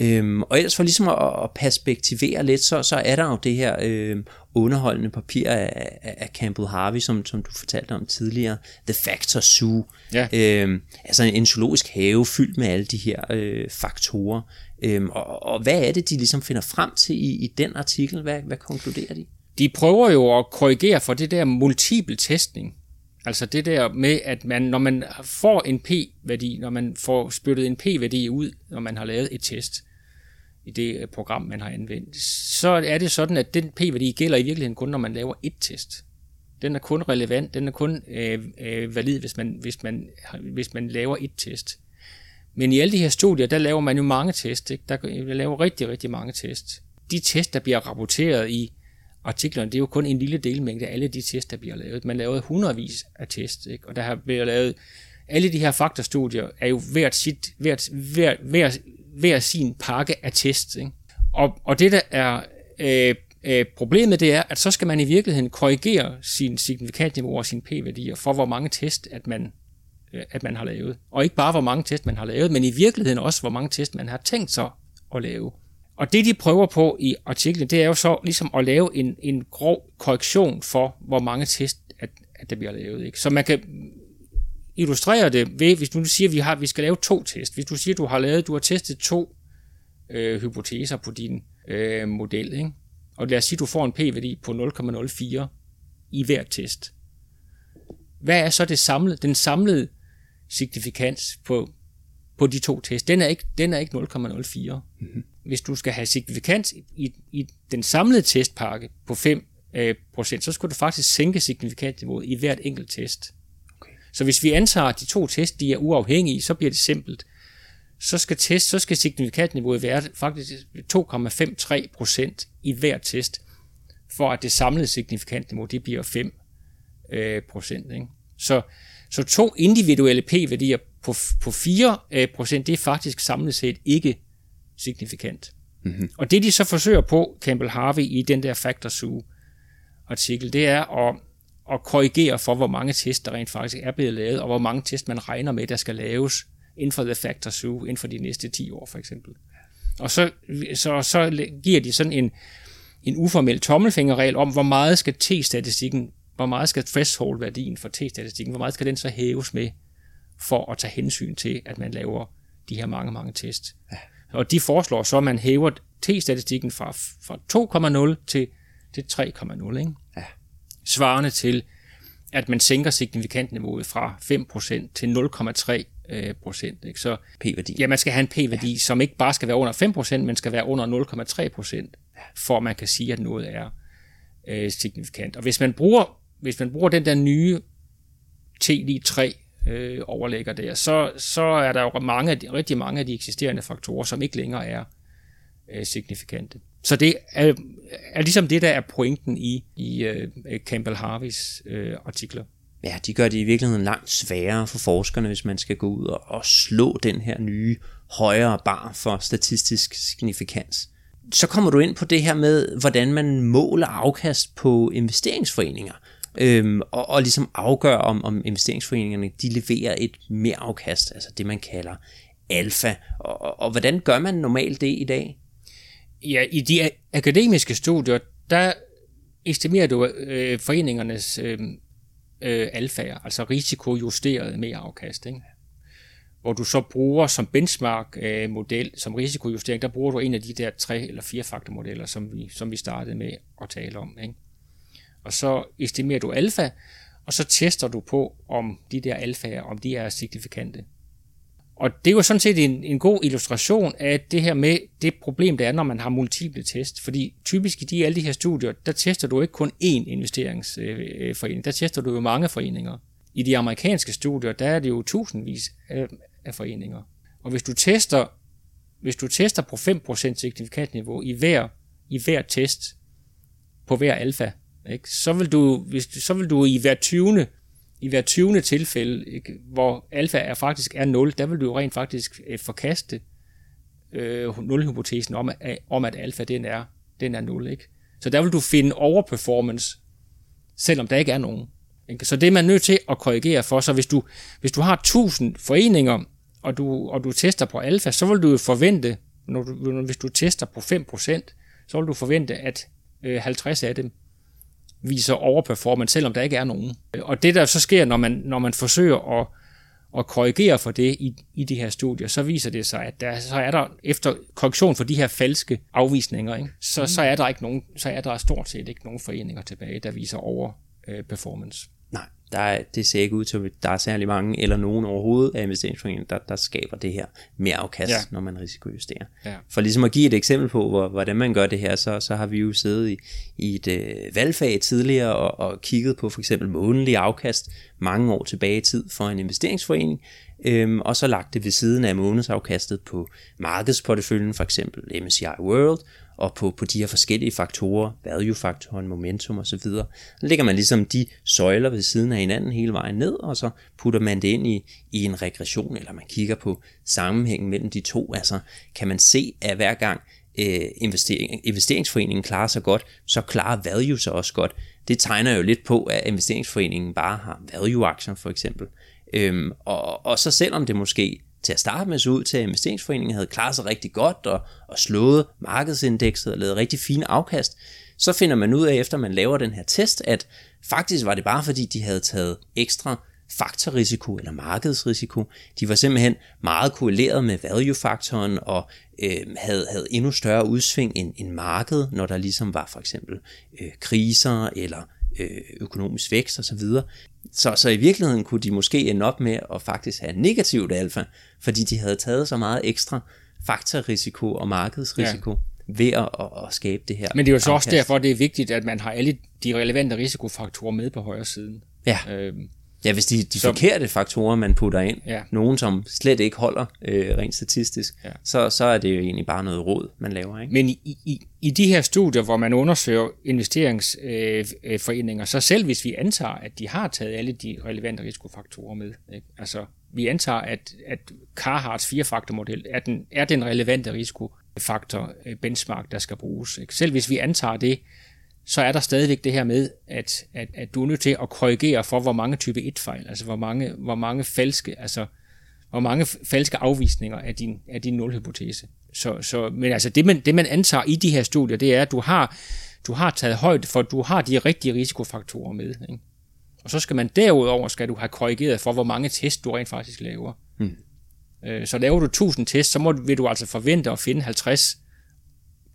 Speaker 1: Øhm, og ellers for ligesom at, at perspektivere lidt, så, så er der jo det her øh, underholdende papir af, af Campbell Harvey, som, som du fortalte om tidligere, The Factor Zoo. Ja. Øhm, altså en, en zoologisk have fyldt med alle de her øh, faktorer. Øhm, og, og hvad er det, de ligesom finder frem til i, i den artikel? Hvad, hvad konkluderer de?
Speaker 2: De prøver jo at korrigere for det der multiple testning, Altså det der med, at man, når man får en p-værdi, når man får spyttet en p-værdi ud, når man har lavet et test i det øh, program, man har anvendt, så er det sådan, at den p-værdi gælder i virkeligheden kun, når man laver et test. Den er kun relevant, den er kun øh, øh, valid, hvis man, hvis, man, hvis man laver et test. Men i alle de her studier, der laver man jo mange test. Ikke? Der laver rigtig, rigtig mange test. De test, der bliver rapporteret i artiklerne, det er jo kun en lille delmængde af alle de tests, der bliver lavet. Man lavede hundredvis af tests, ikke? og der har været lavet, alle de her faktorstudier er jo hvert, sit, hvert, hvert, hvert, hvert sin pakke af tests. Ikke? Og, og det der er øh, øh, problemet, det er, at så skal man i virkeligheden korrigere sin signifikantniveau og sine p-værdier for, hvor mange test, at man, øh, at man har lavet. Og ikke bare, hvor mange test man har lavet, men i virkeligheden også, hvor mange test man har tænkt sig at lave. Og det, de prøver på i artiklen, det er jo så ligesom at lave en, en grov korrektion for, hvor mange test, at, at der bliver lavet. Ikke? Så man kan illustrere det ved, hvis du nu siger, at vi, har, vi skal lave to test. Hvis du siger, at du har lavet, du har testet to øh, hypoteser på din øh, model, ikke? og lad os sige, at du får en p-værdi på 0,04 i hver test. Hvad er så det samlede, den samlede signifikans på, på de to test? Den er ikke, den er ikke 0,04. Mm-hmm hvis du skal have signifikans i, i den samlede testpakke på 5 øh, procent, så skulle du faktisk sænke signifikantniveauet i hvert enkelt test. Okay. Så hvis vi antager, at de to test de er uafhængige, så bliver det simpelt. Så skal, test, så skal signifikantniveauet være faktisk 2,53 procent i hver test, for at det samlede signifikantniveau det bliver 5 øh, procent. Ikke? Så, så to individuelle p-værdier på, på 4 øh, procent, det er faktisk samlet set ikke signifikant. Mm-hmm. Og det de så forsøger på, Campbell Harvey, i den der Factor Zoo artikel, det er at, at korrigere for, hvor mange tests, der rent faktisk er blevet lavet, og hvor mange tests, man regner med, der skal laves inden for The Factor Zoo, inden for de næste 10 år for eksempel. Og så, så, så giver de sådan en, en uformel tommelfingerregel om, hvor meget skal t-statistikken, hvor meget skal threshold-værdien for t-statistikken, hvor meget skal den så hæves med, for at tage hensyn til, at man laver de her mange, mange tests. Ja. Og de foreslår så, at man hæver t-statistikken fra, fra 2,0 til, til 3,0. Ikke? Ja. Svarende til, at man sænker signifikantniveauet fra 5% til 0,3 øh, procent. Ikke? Så,
Speaker 1: p-værdi.
Speaker 2: Ja, man skal have en p-værdi, ja. som ikke bare skal være under 5%, men skal være under 0,3 procent, for at man kan sige, at noget er øh, signifikant. Og hvis man bruger, hvis man bruger den der nye T3 øh, overlægger der, så, så er der jo mange af de, rigtig mange af de eksisterende faktorer, som ikke længere er øh, signifikante. Så det er, er ligesom det, der er pointen i, i øh, Campbell Harveys øh, artikler.
Speaker 1: Ja, de gør det i virkeligheden langt sværere for forskerne, hvis man skal gå ud og, og slå den her nye højere bar for statistisk signifikans. Så kommer du ind på det her med, hvordan man måler afkast på investeringsforeninger øhm, og, og ligesom afgøre, om, om investeringsforeningerne de leverer et mere afkast, altså det man kalder alfa. Og, og, og hvordan gør man normalt det i dag?
Speaker 2: Ja, i de akademiske studier, der estimerer du øh, foreningernes øh, øh, alfaer, altså risikojusteret mere afkast. Ikke? Hvor du så bruger som benchmark-model, øh, som risikojustering, der bruger du en af de der tre eller fire faktormodeller, som vi, som vi startede med at tale om. Ikke? Og så estimerer du alfa, og så tester du på, om de der alfaer, om de er signifikante. Og det er jo sådan set en, en god illustration af det her med det problem, der er, når man har multiple test. Fordi typisk i de, alle de her studier, der tester du ikke kun én investeringsforening, der tester du jo mange foreninger. I de amerikanske studier, der er det jo tusindvis af, af foreninger. Og hvis du tester, hvis du tester på 5% signifikant niveau i hver, i hver test, på hver alfa, ikke? Så, vil du, hvis, så vil du i hver 20. I hver 20. tilfælde, ikke? hvor alfa er faktisk er 0, der vil du jo rent faktisk øh, forkaste øh, nulhypotesen om, at, om, at alfa den er, den er 0. Ikke? Så der vil du finde overperformance, selvom der ikke er nogen. Ikke? Så det er man nødt til at korrigere for. Så hvis du, hvis du har 1000 foreninger, og du, og du tester på alfa, så vil du jo forvente, når du, hvis du tester på 5%, så vil du forvente, at øh, 50 af dem viser overperformance, selvom der ikke er nogen. Og det der så sker, når man, når man forsøger at, at korrigere for det i, i de her studier, så viser det sig, at der, så er der efter korrektion for de her falske afvisninger, ikke? Så, mm. så, er der ikke nogen, så er der stort set ikke nogen foreninger tilbage, der viser over øh, performance
Speaker 1: der er, det ser ikke ud til, at der er særlig mange, eller nogen overhovedet af investeringsforeningen, der, der skaber det her mere afkast, ja. når man risikojusterer. Ja. For ligesom at give et eksempel på, hvor, hvordan man gør det her, så, så har vi jo siddet i, i et øh, valgfag tidligere og, og kigget på for eksempel månedlig afkast mange år tilbage i tid for en investeringsforening, øhm, og så lagt det ved siden af månedsafkastet på markedsporteføljen, for eksempel MSCI World, og på, på de her forskellige faktorer, value-faktoren, momentum osv. Så lægger man ligesom de søjler ved siden af hinanden hele vejen ned, og så putter man det ind i, i en regression, eller man kigger på sammenhængen mellem de to. Altså kan man se, at hver gang øh, investering, investeringsforeningen klarer sig godt, så klarer value sig også godt. Det tegner jo lidt på, at investeringsforeningen bare har value-aktier for eksempel. Øhm, og, og så selvom det måske til at starte med så ud til, at investeringsforeningen havde klaret sig rigtig godt og, og slået markedsindekset og lavet rigtig fine afkast, så finder man ud af, efter man laver den her test, at faktisk var det bare fordi, de havde taget ekstra faktorrisiko eller markedsrisiko. De var simpelthen meget korreleret med value-faktoren og øh, havde, havde endnu større udsving end, end markedet, når der ligesom var for eksempel øh, kriser eller øh, økonomisk vækst osv. Så, så, i virkeligheden kunne de måske ende op med at faktisk have negativt alfa, fordi de havde taget så meget ekstra faktorrisiko og markedsrisiko. Ja ved at, at, at skabe det her.
Speaker 2: Men det er jo så også derfor, det er vigtigt, at man har alle de relevante risikofaktorer med på højre siden.
Speaker 1: Ja. Øhm, Ja, hvis de, de så, forkerte faktorer, man putter ind, ja. nogen som slet ikke holder øh, rent statistisk, ja. så, så er det jo egentlig bare noget råd, man laver. Ikke?
Speaker 2: Men i, i, i de her studier, hvor man undersøger investeringsforeninger, øh, så selv hvis vi antager, at de har taget alle de relevante risikofaktorer med, ikke? altså vi antager, at, at Carhartts firefaktormodel er den, er den relevante risikofaktor øh, benchmark, der skal bruges. Ikke? Selv hvis vi antager det, så er der stadigvæk det her med, at, at, at du er nødt til at korrigere for, hvor mange type 1-fejl, altså hvor mange, hvor mange falske, altså hvor mange falske afvisninger af din, af din nulhypotese. Så, så, men altså det man, det, man antager i de her studier, det er, at du har, du har taget højde for, du har de rigtige risikofaktorer med. Ikke? Og så skal man derudover, skal du have korrigeret for, hvor mange tests du rent faktisk laver. Øh, så laver du 1000 tests, så må, vil du altså forvente at finde 50,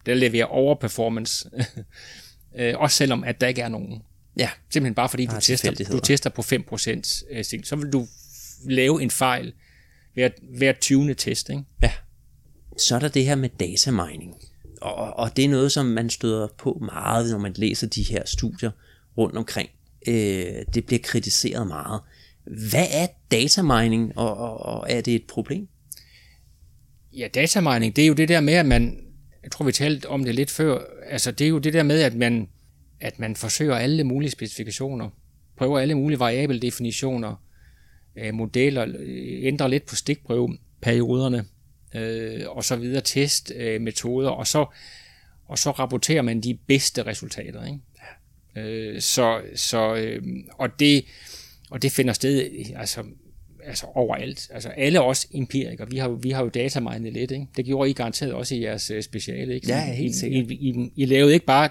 Speaker 2: der leverer overperformance Øh, også selvom, at der ikke er nogen. Ja. Simpelthen bare fordi du tester, du tester på 5% øh, så vil du lave en fejl hver, hver 20. test. Ikke?
Speaker 1: Ja. Så er der det her med data mining. Og, og det er noget, som man støder på meget, når man læser de her studier rundt omkring. Øh, det bliver kritiseret meget. Hvad er data mining, og, og, og er det et problem?
Speaker 2: Ja, data mining, det er jo det der med, at man, jeg tror vi talte om det lidt før, altså det er jo det der med, at man, at man forsøger alle mulige specifikationer, prøver alle mulige variable definitioner, øh, modeller, øh, ændrer lidt på stikprøveperioderne, øh, og så videre testmetoder, øh, og så og så rapporterer man de bedste resultater. Ikke? Øh, så, så, øh, og, det, og det finder sted altså, altså overalt. Altså alle os empirikere, vi har, vi har jo dataminet lidt. Ikke? Det gjorde I garanteret også i jeres uh, speciale. Ikke?
Speaker 1: Ja, helt sikkert.
Speaker 2: I, I, I, I lavede ikke bare,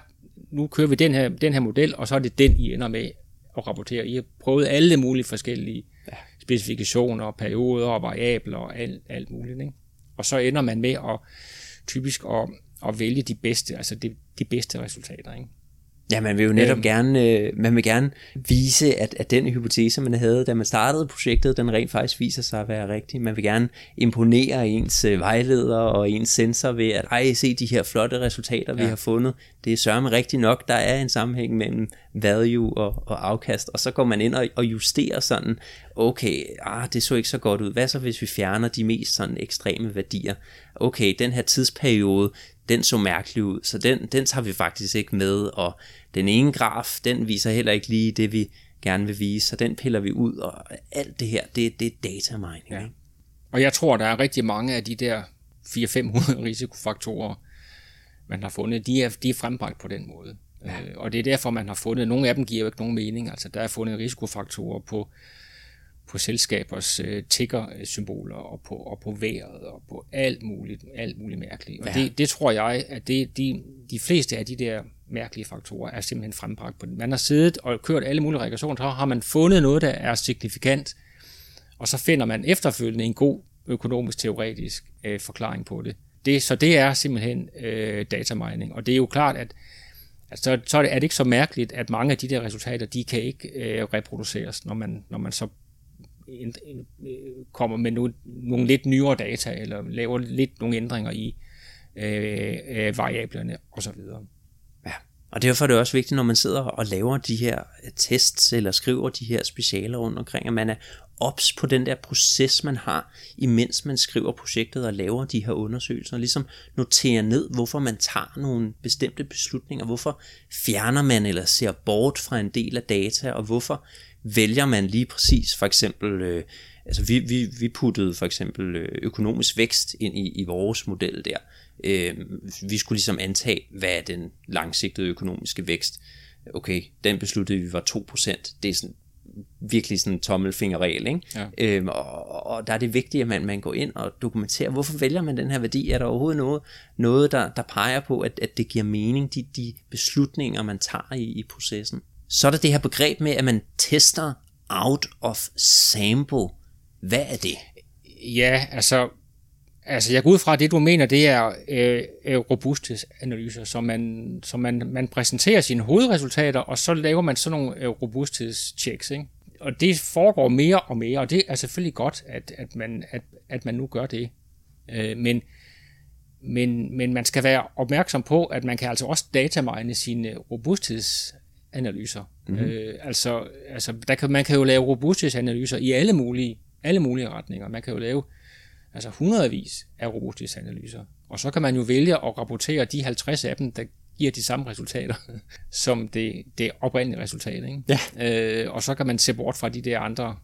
Speaker 2: nu kører vi den her, den her model, og så er det den, I ender med at rapportere. I har prøvet alle mulige forskellige ja. specifikationer, perioder og variabler og alt, alt muligt. Ikke? Og så ender man med at typisk at, at vælge de bedste, altså de, de bedste resultater. Ikke?
Speaker 1: Ja, man vil jo netop øhm. gerne, øh, man vil gerne vise, at, at den hypotese, man havde, da man startede projektet, den rent faktisk viser sig at være rigtig. Man vil gerne imponere ens øh, vejleder og ens sensor ved, at ej, se de her flotte resultater, ja. vi har fundet. Det er sørme rigtigt nok, der er en sammenhæng mellem value og, og afkast, og så går man ind og, og justerer sådan, okay, ah, det så ikke så godt ud. Hvad så, hvis vi fjerner de mest sådan ekstreme værdier? Okay, den her tidsperiode, den så mærkelig ud, så den, den tager vi faktisk ikke med, og den ene graf, den viser heller ikke lige det, vi gerne vil vise, så den piller vi ud, og alt det her, det, det er data mining. Ja.
Speaker 2: Og jeg tror, der er rigtig mange af de der 400-500 risikofaktorer, man har fundet, de er, de er frembragt på den måde. Ja. Øh, og det er derfor, man har fundet, nogle af dem giver jo ikke nogen mening, altså der er fundet risikofaktorer på på selskabers øh, tigger-symboler og på, og på vejret og på alt muligt, alt muligt mærkeligt. Og ja. det, det tror jeg, at det, de, de fleste af de der mærkelige faktorer er simpelthen frembragt på den. Man har siddet og kørt alle mulige regressioner, så har man fundet noget, der er signifikant, og så finder man efterfølgende en god økonomisk teoretisk øh, forklaring på det. det. Så det er simpelthen øh, datamining, og det er jo klart, at altså, så er det, er det ikke så mærkeligt, at mange af de der resultater, de kan ikke øh, reproduceres, når man, når man så Øh, kommer med nogle, nogle lidt nyere data, eller laver lidt nogle ændringer i øh, øh, variablerne osv.
Speaker 1: Ja, og derfor er det også vigtigt, når man sidder og laver de her øh, tests, eller skriver de her specialer rundt omkring, at man er ops på den der proces, man har, imens man skriver projektet og laver de her undersøgelser, og ligesom noterer ned, hvorfor man tager nogle bestemte beslutninger, hvorfor fjerner man eller ser bort fra en del af data, og hvorfor vælger man lige præcis for eksempel, øh, altså vi, vi, vi puttede for eksempel øh, økonomisk vækst ind i, i vores model der. Øh, vi skulle ligesom antage, hvad er den langsigtede økonomiske vækst. Okay, den besluttede vi var 2%. Det er sådan virkelig sådan en tommelfingerregel. Ikke? Ja. Øhm, og, og der er det vigtigt, at man, man går ind og dokumenterer, hvorfor vælger man den her værdi? Er der overhovedet noget, noget der, der peger på, at, at det giver mening, de, de beslutninger, man tager i, i processen? Så er der det her begreb med, at man tester out of sample. Hvad er det?
Speaker 2: Ja, altså, altså jeg går ud fra, at det du mener, det er øh, øh robusthedsanalyser, så man, så man, man præsenterer sine hovedresultater, og så laver man sådan nogle øh, robusthedschecks, ikke? Og det foregår mere og mere, og det er selvfølgelig godt, at, at, man, at, at man nu gør det. Øh, men, men, men man skal være opmærksom på, at man kan altså også datamine sine robusthedsanalyser. Mm-hmm. Øh, altså, altså der kan, man kan jo lave robusthedsanalyser i alle mulige, alle mulige retninger. Man kan jo lave altså hundredvis af robusthedsanalyser. Og så kan man jo vælge at rapportere de 50 af dem, der giver de samme resultater, som det, det oprindelige resultat. Ikke? Ja. Øh, og så kan man se bort fra de der andre,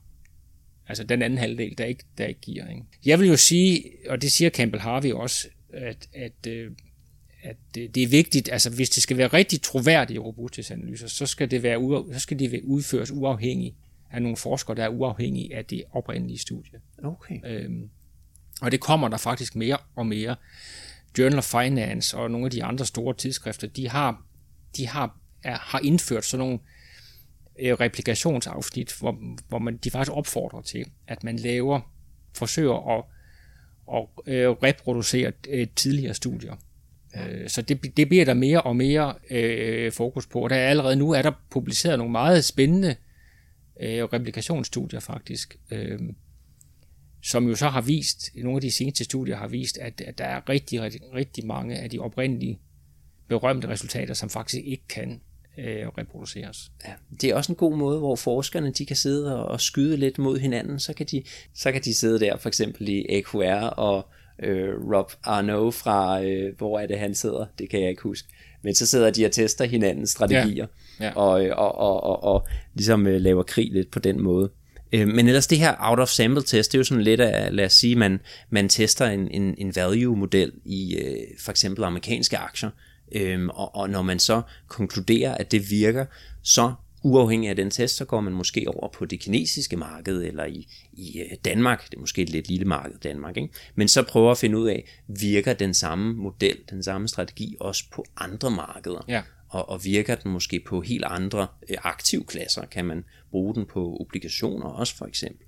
Speaker 2: altså den anden halvdel, der ikke, der ikke giver. Ikke? Jeg vil jo sige, og det siger Campbell Harvey også, at, at, øh, at det, det er vigtigt, altså hvis det skal være rigtig troværdige robusthedsanalyser, så skal, det være, så skal de udføres uafhængigt af nogle forskere, der er uafhængige af det oprindelige studie.
Speaker 1: Okay. Øhm,
Speaker 2: og det kommer der faktisk mere og mere. Journal of Finance og nogle af de andre store tidsskrifter, de har, de har, er, har indført sådan nogle øh, replikationsafsnit, hvor, hvor man, de faktisk opfordrer til, at man laver, forsøger at, at øh, reproducere øh, tidligere studier. Øh, så det, det bliver der mere og mere øh, fokus på. Og der er allerede nu er der publiceret nogle meget spændende øh, replikationsstudier faktisk. Øh, som jo så har vist, nogle af de seneste studier har vist, at, at der er rigtig, rigtig, rigtig mange af de oprindelige berømte resultater, som faktisk ikke kan øh, reproduceres.
Speaker 1: Ja, det er også en god måde, hvor forskerne de kan sidde og, og skyde lidt mod hinanden. Så kan, de, så kan de sidde der for eksempel i AQR og øh, Rob Arnaud fra, øh, hvor er det han sidder, det kan jeg ikke huske. Men så sidder de og tester hinandens strategier ja. Ja. Og, og, og, og, og ligesom øh, laver krig lidt på den måde. Øh, men ellers det her out of sample test, det er jo sådan lidt at, lad os sige, man, man tester en, en, en value model i øh, for eksempel amerikanske aktier, øhm, og, og når man så konkluderer, at det virker, så uafhængig af den test, så går man måske over på det kinesiske marked, eller i, i øh, Danmark, det er måske et lidt lille marked Danmark, ikke? men så prøver at finde ud af, virker den samme model, den samme strategi også på andre markeder? Ja og, og virker den måske på helt andre øh, aktivklasser, kan man bruge den på obligationer også for eksempel.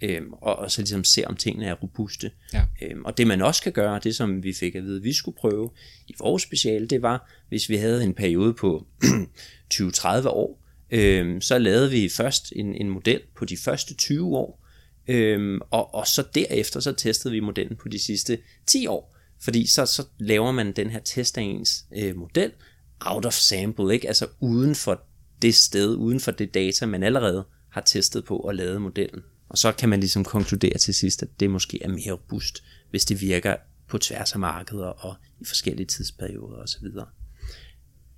Speaker 1: Øhm, og, og så ligesom se om tingene er robuste. Ja. Øhm, og det man også kan gøre, det som vi fik at vide, vi skulle prøve i vores speciale, det var, hvis vi havde en periode på 20-30 år, øhm, så lavede vi først en, en model på de første 20 år, øh, og, og så derefter så testede vi modellen på de sidste 10 år. Fordi så, så laver man den her test af ens øh, model, out of sample, ikke? altså uden for det sted, uden for det data, man allerede har testet på og lavet modellen. Og så kan man ligesom konkludere til sidst, at det måske er mere robust, hvis det virker på tværs af markeder og i forskellige tidsperioder osv.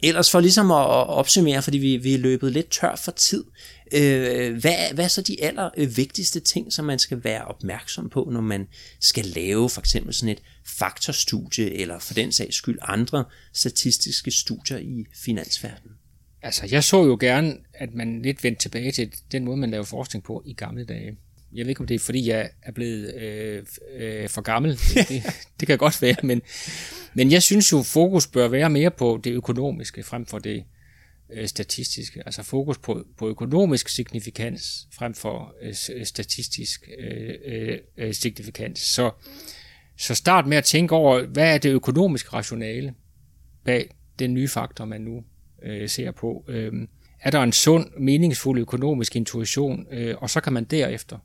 Speaker 1: Ellers for ligesom at opsummere, fordi vi, vi er løbet lidt tør for tid, øh, hvad, hvad er så de aller vigtigste ting, som man skal være opmærksom på, når man skal lave for eksempel sådan et faktorstudie, eller for den sags skyld andre statistiske studier i finansverdenen?
Speaker 2: Altså, jeg så jo gerne, at man lidt vendte tilbage til den måde, man lavede forskning på i gamle dage. Jeg ved ikke, om det er, fordi jeg er blevet øh, øh, for gammel. Det, det kan godt være, men, men jeg synes jo, fokus bør være mere på det økonomiske, frem for det øh, statistiske. Altså fokus på, på økonomisk signifikans, frem for øh, øh statistisk øh, øh, øh, signifikans. Så, så start med at tænke over, hvad er det økonomiske rationale bag den nye faktor, man nu øh, ser på. Øh, er der en sund, meningsfuld økonomisk intuition, øh, og så kan man derefter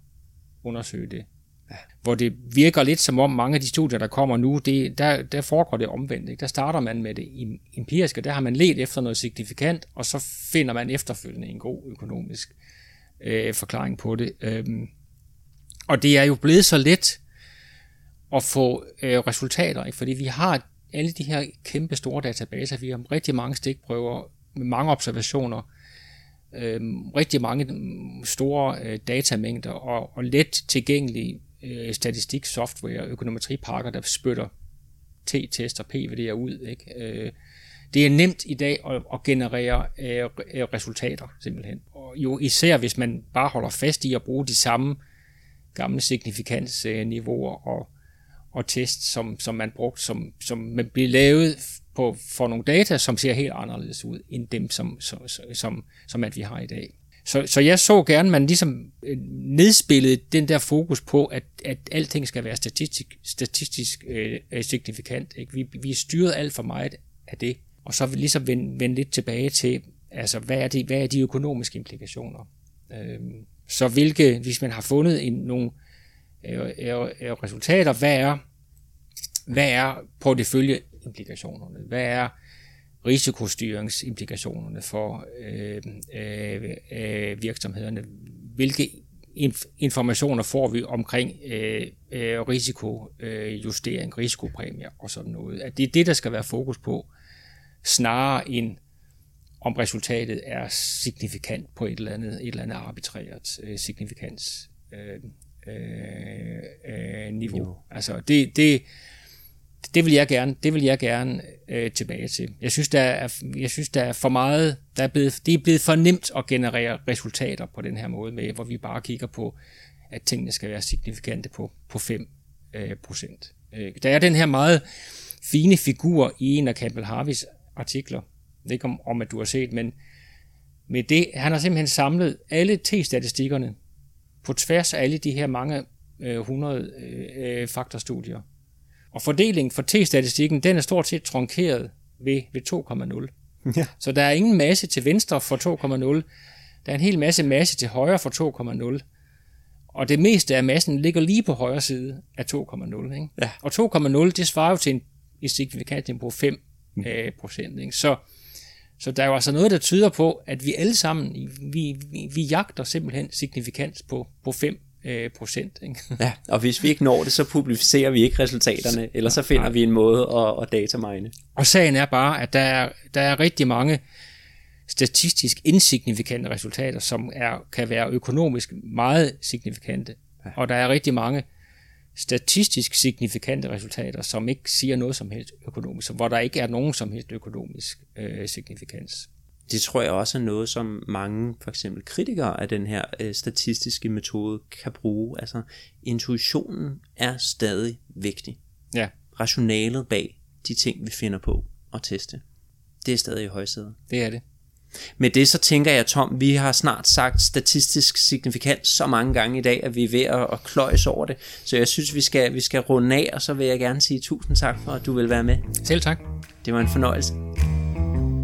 Speaker 2: undersøge det. Ja. Hvor det virker lidt som om mange af de studier, der kommer nu, det, der, der foregår det omvendt. Ikke? Der starter man med det empiriske, der har man let efter noget signifikant, og så finder man efterfølgende en god økonomisk øh, forklaring på det. Øhm, og det er jo blevet så let at få øh, resultater, ikke? fordi vi har alle de her kæmpe store databaser, vi har rigtig mange stikprøver med mange observationer, øh, rigtig mange mm, store øh, datamængder og, og let tilgængelige øh, statistiksoftware, økonometripakker, der spytter t-test og PVD'er ud. Ikke? Øh, det er nemt i dag at, at generere øh, øh, resultater, simpelthen. Og jo især hvis man bare holder fast i at bruge de samme gamle signifikansniveauer og, og test, som, som man brugte, som, som man blev lavet på, for nogle data, som ser helt anderledes ud, end dem, som, som, som, som at vi har i dag. Så, så jeg så gerne, at man ligesom øh, nedspillede den der fokus på, at, at alting skal være statistisk, statistisk øh, signifikant. Ikke? Vi, vi styret alt for meget af det, og så ligesom vende, vende lidt tilbage til, altså hvad er, det, hvad er de økonomiske implikationer? Øh, så hvilke, hvis man har fundet en, nogle øh, øh, øh resultater, hvad er, hvad er porteføljeimplikationerne? Hvad er risikostyringsimplikationerne for øh, øh, øh, virksomhederne? Hvilke inf- informationer får vi omkring øh, øh, risikojustering, øh, risikopræmier og sådan noget? At det er det, der skal være fokus på, snarere end om resultatet er signifikant på et eller andet, et eller andet arbitrært øh, signifikans øh, øh, øh, niveau. Jo. Altså det, det, det vil jeg gerne, det vil jeg gerne øh, tilbage til. Jeg synes, der er, jeg synes, der er for meget, der er blevet, det er blevet for nemt at generere resultater på den her måde, med, hvor vi bare kigger på, at tingene skal være signifikante på, på 5 øh, procent. Øh, der er den her meget fine figur i en af Campbell Harveys artikler, det er ikke om, om, at du har set, men med det, han har simpelthen samlet alle T-statistikkerne på tværs af alle de her mange øh, 100 øh, øh, faktorstudier. Og fordelingen for T-statistikken, den er stort set trunkeret ved, ved 2,0. Ja. Så der er ingen masse til venstre for 2,0. Der er en hel masse masse til højre for 2,0. Og det meste af massen ligger lige på højre side af 2,0. Ikke? Ja. Og 2,0, det svarer jo til en, en signifikant på 5 mm. øh, procent. Ikke? Så, så der er jo altså noget, der tyder på, at vi alle sammen, vi, vi, vi jagter simpelthen signifikans på, på 5 øh, procent. Ikke?
Speaker 1: Ja, og hvis vi ikke når det, så publicerer vi ikke resultaterne, eller så finder vi en måde at, at datamine.
Speaker 2: Og sagen er bare, at der er, der er rigtig mange statistisk insignifikante resultater, som er, kan være økonomisk meget signifikante. Ja. Og der er rigtig mange statistisk signifikante resultater, som ikke siger noget som helst økonomisk, hvor der ikke er nogen som helst økonomisk øh, signifikans.
Speaker 1: Det tror jeg også er noget, som mange for eksempel kritikere af den her øh, statistiske metode kan bruge. Altså intuitionen er stadig vigtig. Ja. Rationalet bag de ting, vi finder på at teste. Det er stadig i højsædet.
Speaker 2: Det er det.
Speaker 1: Med det så tænker jeg, Tom, vi har snart sagt statistisk signifikant så mange gange i dag, at vi er ved at, at kløjse over det. Så jeg synes, vi skal, vi skal runde af, og så vil jeg gerne sige tusind tak for, at du vil være med.
Speaker 2: Selv tak.
Speaker 1: Det var en fornøjelse.